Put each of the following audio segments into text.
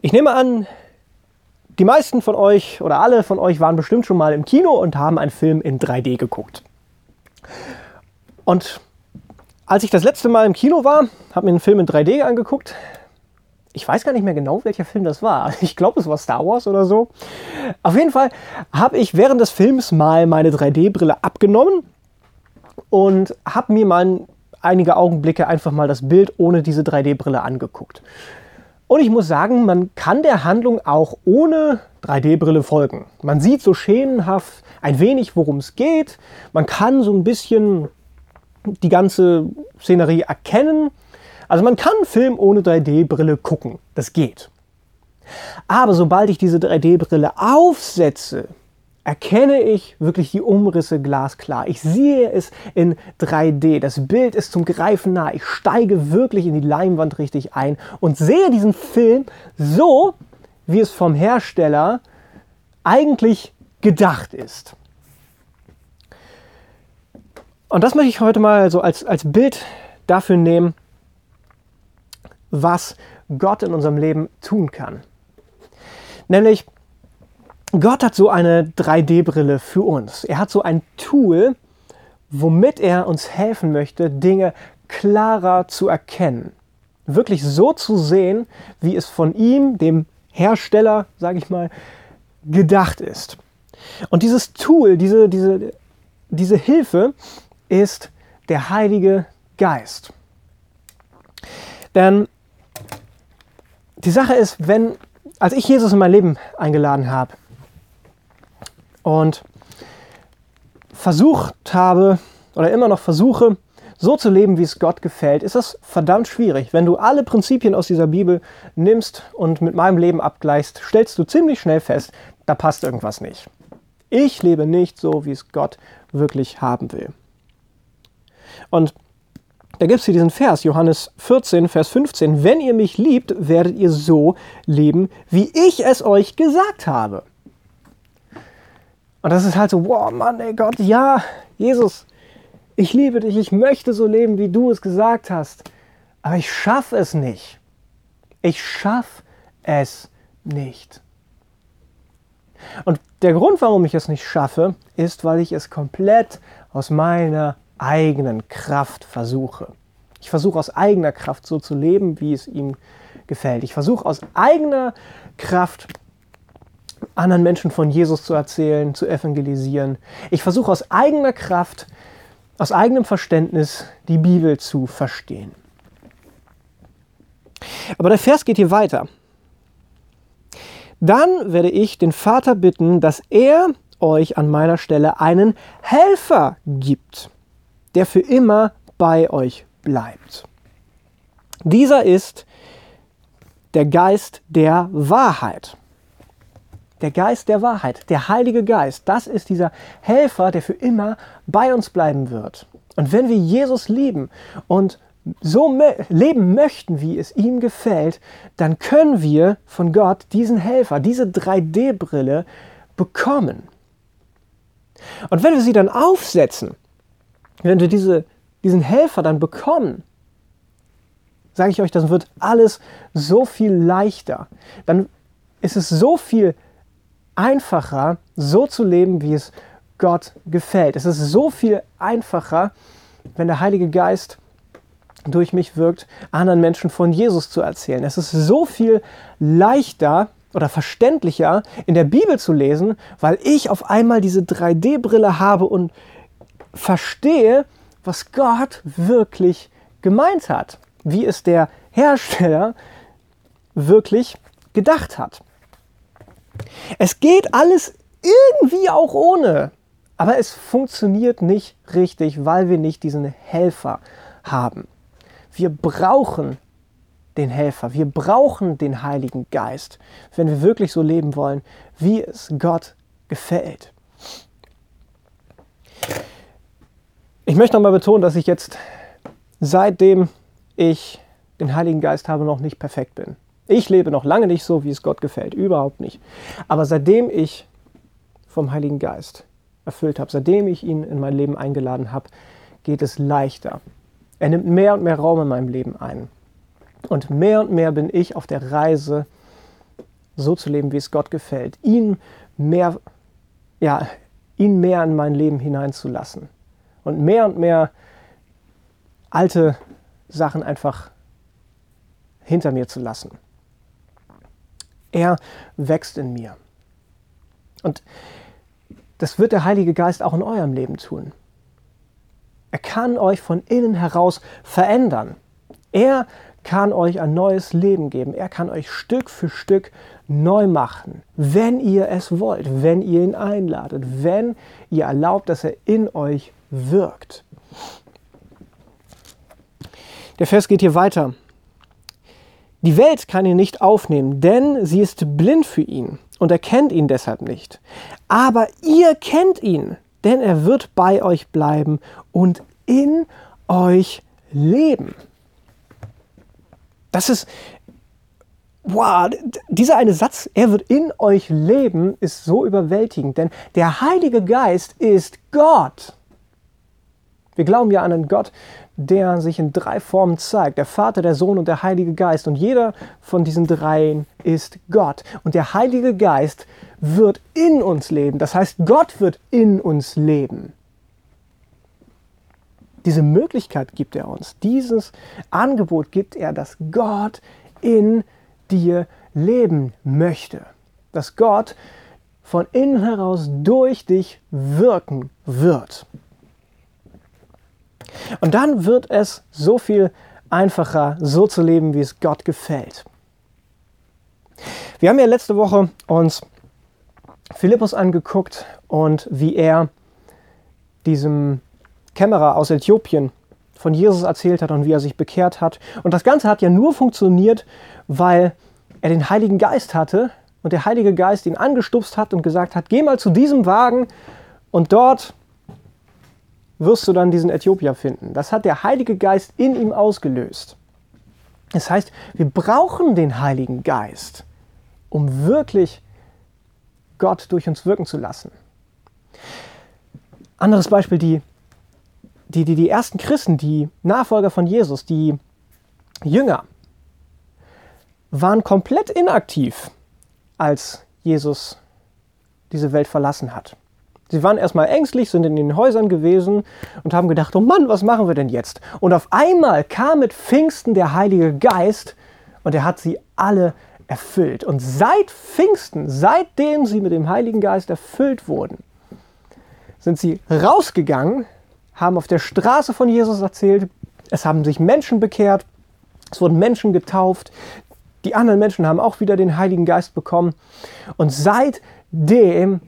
Ich nehme an, die meisten von euch oder alle von euch waren bestimmt schon mal im Kino und haben einen Film in 3D geguckt. Und als ich das letzte Mal im Kino war, habe mir einen Film in 3D angeguckt. Ich weiß gar nicht mehr genau, welcher Film das war. Ich glaube, es war Star Wars oder so. Auf jeden Fall habe ich während des Films mal meine 3D-Brille abgenommen und habe mir mal einige Augenblicke einfach mal das Bild ohne diese 3D-Brille angeguckt. Und ich muss sagen, man kann der Handlung auch ohne 3D-Brille folgen. Man sieht so schemenhaft ein wenig, worum es geht. Man kann so ein bisschen die ganze Szenerie erkennen. Also man kann Film ohne 3D-Brille gucken. Das geht. Aber sobald ich diese 3D-Brille aufsetze, erkenne ich wirklich die Umrisse glasklar. Ich sehe es in 3D. Das Bild ist zum Greifen nah. Ich steige wirklich in die Leinwand richtig ein und sehe diesen Film so, wie es vom Hersteller eigentlich gedacht ist. Und das möchte ich heute mal so als, als Bild dafür nehmen, was Gott in unserem Leben tun kann. Nämlich, Gott hat so eine 3D-Brille für uns. Er hat so ein Tool, womit er uns helfen möchte, Dinge klarer zu erkennen. Wirklich so zu sehen, wie es von ihm, dem Hersteller, sage ich mal, gedacht ist. Und dieses Tool, diese, diese, diese Hilfe ist der Heilige Geist. Denn die Sache ist, wenn, als ich Jesus in mein Leben eingeladen habe, und versucht habe oder immer noch versuche, so zu leben, wie es Gott gefällt, ist das verdammt schwierig. Wenn du alle Prinzipien aus dieser Bibel nimmst und mit meinem Leben abgleichst, stellst du ziemlich schnell fest, da passt irgendwas nicht. Ich lebe nicht so, wie es Gott wirklich haben will. Und da gibt es hier diesen Vers, Johannes 14, Vers 15. Wenn ihr mich liebt, werdet ihr so leben, wie ich es euch gesagt habe. Und das ist halt so, wow, Mann, ey Gott, ja, Jesus, ich liebe dich, ich möchte so leben, wie du es gesagt hast. Aber ich schaffe es nicht. Ich schaffe es nicht. Und der Grund, warum ich es nicht schaffe, ist, weil ich es komplett aus meiner eigenen Kraft versuche. Ich versuche aus eigener Kraft so zu leben, wie es ihm gefällt. Ich versuche aus eigener Kraft anderen Menschen von Jesus zu erzählen, zu evangelisieren. Ich versuche aus eigener Kraft, aus eigenem Verständnis die Bibel zu verstehen. Aber der Vers geht hier weiter. Dann werde ich den Vater bitten, dass er euch an meiner Stelle einen Helfer gibt, der für immer bei euch bleibt. Dieser ist der Geist der Wahrheit der Geist der Wahrheit, der Heilige Geist, das ist dieser Helfer, der für immer bei uns bleiben wird. Und wenn wir Jesus lieben und so leben möchten, wie es ihm gefällt, dann können wir von Gott diesen Helfer, diese 3D-Brille bekommen. Und wenn wir sie dann aufsetzen, wenn wir diese, diesen Helfer dann bekommen, sage ich euch, dann wird alles so viel leichter. Dann ist es so viel leichter einfacher, so zu leben, wie es Gott gefällt. Es ist so viel einfacher, wenn der Heilige Geist durch mich wirkt, anderen Menschen von Jesus zu erzählen. Es ist so viel leichter oder verständlicher in der Bibel zu lesen, weil ich auf einmal diese 3D-Brille habe und verstehe, was Gott wirklich gemeint hat, wie es der Hersteller wirklich gedacht hat. Es geht alles irgendwie auch ohne, aber es funktioniert nicht richtig, weil wir nicht diesen Helfer haben. Wir brauchen den Helfer, wir brauchen den Heiligen Geist, wenn wir wirklich so leben wollen, wie es Gott gefällt. Ich möchte nochmal betonen, dass ich jetzt seitdem ich den Heiligen Geist habe, noch nicht perfekt bin. Ich lebe noch lange nicht so, wie es Gott gefällt, überhaupt nicht. Aber seitdem ich vom Heiligen Geist erfüllt habe, seitdem ich ihn in mein Leben eingeladen habe, geht es leichter. Er nimmt mehr und mehr Raum in meinem Leben ein. Und mehr und mehr bin ich auf der Reise so zu leben, wie es Gott gefällt, ihn mehr, ja, ihn mehr in mein Leben hineinzulassen und mehr und mehr alte Sachen einfach hinter mir zu lassen. Er wächst in mir. Und das wird der Heilige Geist auch in eurem Leben tun. Er kann euch von innen heraus verändern. Er kann euch ein neues Leben geben. Er kann euch Stück für Stück neu machen, wenn ihr es wollt, wenn ihr ihn einladet, wenn ihr erlaubt, dass er in euch wirkt. Der Vers geht hier weiter. Die Welt kann ihn nicht aufnehmen, denn sie ist blind für ihn und erkennt ihn deshalb nicht. Aber ihr kennt ihn, denn er wird bei euch bleiben und in euch leben. Das ist, wow, dieser eine Satz, er wird in euch leben, ist so überwältigend, denn der Heilige Geist ist Gott. Wir glauben ja an einen Gott, der sich in drei Formen zeigt. Der Vater, der Sohn und der Heilige Geist. Und jeder von diesen dreien ist Gott. Und der Heilige Geist wird in uns leben. Das heißt, Gott wird in uns leben. Diese Möglichkeit gibt er uns. Dieses Angebot gibt er, dass Gott in dir leben möchte. Dass Gott von innen heraus durch dich wirken wird. Und dann wird es so viel einfacher, so zu leben, wie es Gott gefällt. Wir haben ja letzte Woche uns Philippus angeguckt und wie er diesem Kämmerer aus Äthiopien von Jesus erzählt hat und wie er sich bekehrt hat. Und das Ganze hat ja nur funktioniert, weil er den Heiligen Geist hatte und der Heilige Geist ihn angestupst hat und gesagt hat, geh mal zu diesem Wagen und dort wirst du dann diesen Äthiopier finden. Das hat der Heilige Geist in ihm ausgelöst. Das heißt, wir brauchen den Heiligen Geist, um wirklich Gott durch uns wirken zu lassen. Anderes Beispiel, die, die, die, die ersten Christen, die Nachfolger von Jesus, die Jünger, waren komplett inaktiv, als Jesus diese Welt verlassen hat. Sie waren erstmal ängstlich, sind in den Häusern gewesen und haben gedacht, oh Mann, was machen wir denn jetzt? Und auf einmal kam mit Pfingsten der Heilige Geist und er hat sie alle erfüllt. Und seit Pfingsten, seitdem sie mit dem Heiligen Geist erfüllt wurden, sind sie rausgegangen, haben auf der Straße von Jesus erzählt, es haben sich Menschen bekehrt, es wurden Menschen getauft, die anderen Menschen haben auch wieder den Heiligen Geist bekommen. Und seitdem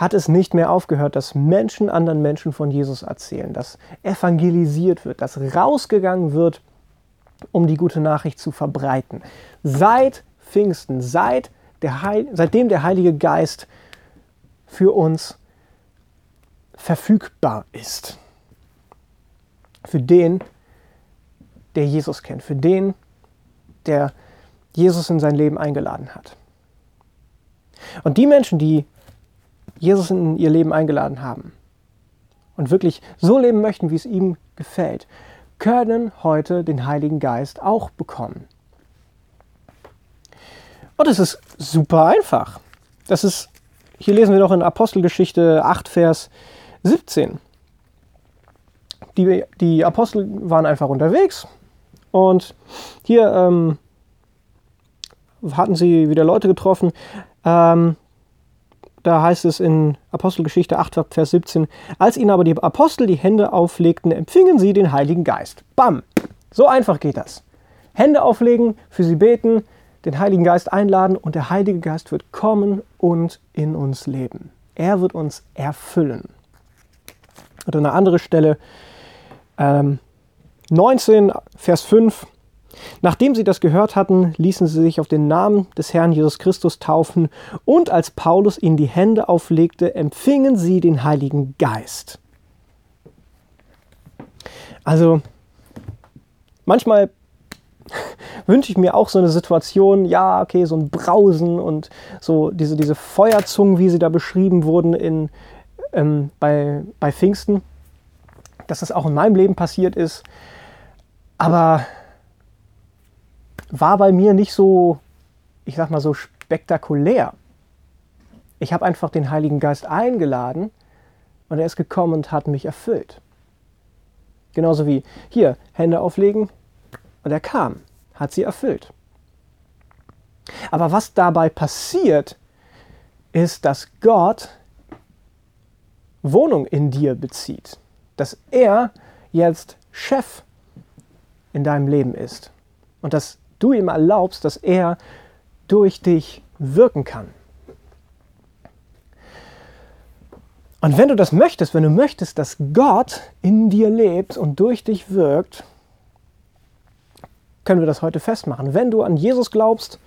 hat es nicht mehr aufgehört, dass Menschen anderen Menschen von Jesus erzählen, dass evangelisiert wird, dass rausgegangen wird, um die gute Nachricht zu verbreiten. Seit Pfingsten, seit der Heil, seitdem der Heilige Geist für uns verfügbar ist. Für den, der Jesus kennt, für den, der Jesus in sein Leben eingeladen hat. Und die Menschen, die Jesus in ihr Leben eingeladen haben und wirklich so leben möchten, wie es ihm gefällt, können heute den Heiligen Geist auch bekommen. Und es ist super einfach. Das ist, hier lesen wir noch in Apostelgeschichte 8, Vers 17. Die, die Apostel waren einfach unterwegs und hier ähm, hatten sie wieder Leute getroffen. Ähm, da heißt es in Apostelgeschichte 8, Vers 17, als ihnen aber die Apostel die Hände auflegten, empfingen sie den Heiligen Geist. Bam! So einfach geht das. Hände auflegen, für sie beten, den Heiligen Geist einladen und der Heilige Geist wird kommen und in uns leben. Er wird uns erfüllen. Und an einer anderen Stelle, ähm, 19, Vers 5, Nachdem sie das gehört hatten, ließen sie sich auf den Namen des Herrn Jesus Christus taufen und als Paulus ihnen die Hände auflegte, empfingen sie den Heiligen Geist. Also manchmal wünsche ich mir auch so eine Situation, ja, okay, so ein Brausen und so diese, diese Feuerzungen, wie sie da beschrieben wurden in, ähm, bei, bei Pfingsten, dass das auch in meinem Leben passiert ist. Aber war bei mir nicht so, ich sag mal so, spektakulär. Ich habe einfach den Heiligen Geist eingeladen und er ist gekommen und hat mich erfüllt. Genauso wie hier Hände auflegen und er kam, hat sie erfüllt. Aber was dabei passiert, ist, dass Gott Wohnung in dir bezieht, dass er jetzt Chef in deinem Leben ist und dass du ihm erlaubst, dass er durch dich wirken kann. Und wenn du das möchtest, wenn du möchtest, dass Gott in dir lebt und durch dich wirkt, können wir das heute festmachen. Wenn du an Jesus glaubst,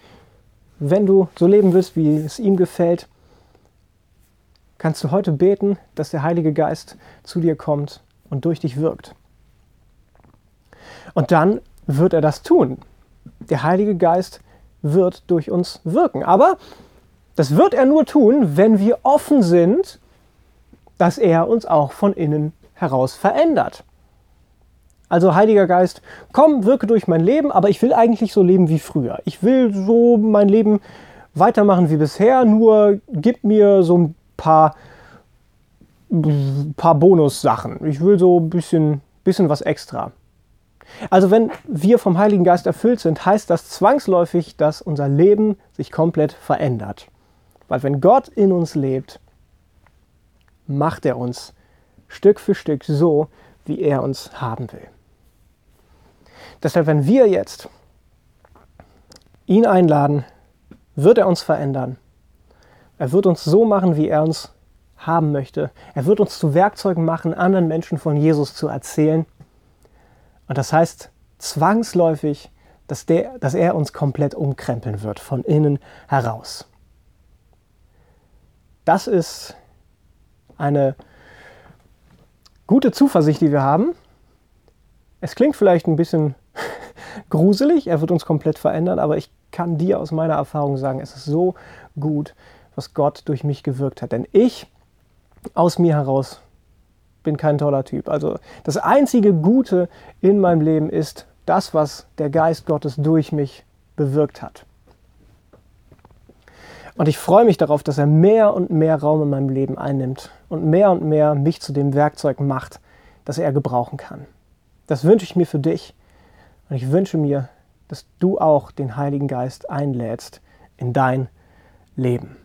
wenn du so leben willst, wie es ihm gefällt, kannst du heute beten, dass der Heilige Geist zu dir kommt und durch dich wirkt. Und dann wird er das tun. Der Heilige Geist wird durch uns wirken. Aber das wird er nur tun, wenn wir offen sind dass er uns auch von innen heraus verändert. Also Heiliger Geist, komm, wirke durch mein Leben, aber ich will eigentlich so leben wie früher. Ich will so mein Leben weitermachen wie bisher, nur gib mir so ein paar, paar Bonussachen. Ich will so ein bisschen, bisschen was extra. Also wenn wir vom Heiligen Geist erfüllt sind, heißt das zwangsläufig, dass unser Leben sich komplett verändert. Weil wenn Gott in uns lebt, macht er uns Stück für Stück so, wie er uns haben will. Deshalb, wenn wir jetzt ihn einladen, wird er uns verändern. Er wird uns so machen, wie er uns haben möchte. Er wird uns zu Werkzeugen machen, anderen Menschen von Jesus zu erzählen. Und das heißt zwangsläufig, dass, der, dass er uns komplett umkrempeln wird, von innen heraus. Das ist eine gute Zuversicht, die wir haben. Es klingt vielleicht ein bisschen gruselig, er wird uns komplett verändern, aber ich kann dir aus meiner Erfahrung sagen, es ist so gut, was Gott durch mich gewirkt hat. Denn ich aus mir heraus bin kein toller Typ. Also das einzige Gute in meinem Leben ist das, was der Geist Gottes durch mich bewirkt hat. Und ich freue mich darauf, dass er mehr und mehr Raum in meinem Leben einnimmt und mehr und mehr mich zu dem Werkzeug macht, das er gebrauchen kann. Das wünsche ich mir für dich. Und ich wünsche mir, dass du auch den Heiligen Geist einlädst in dein Leben.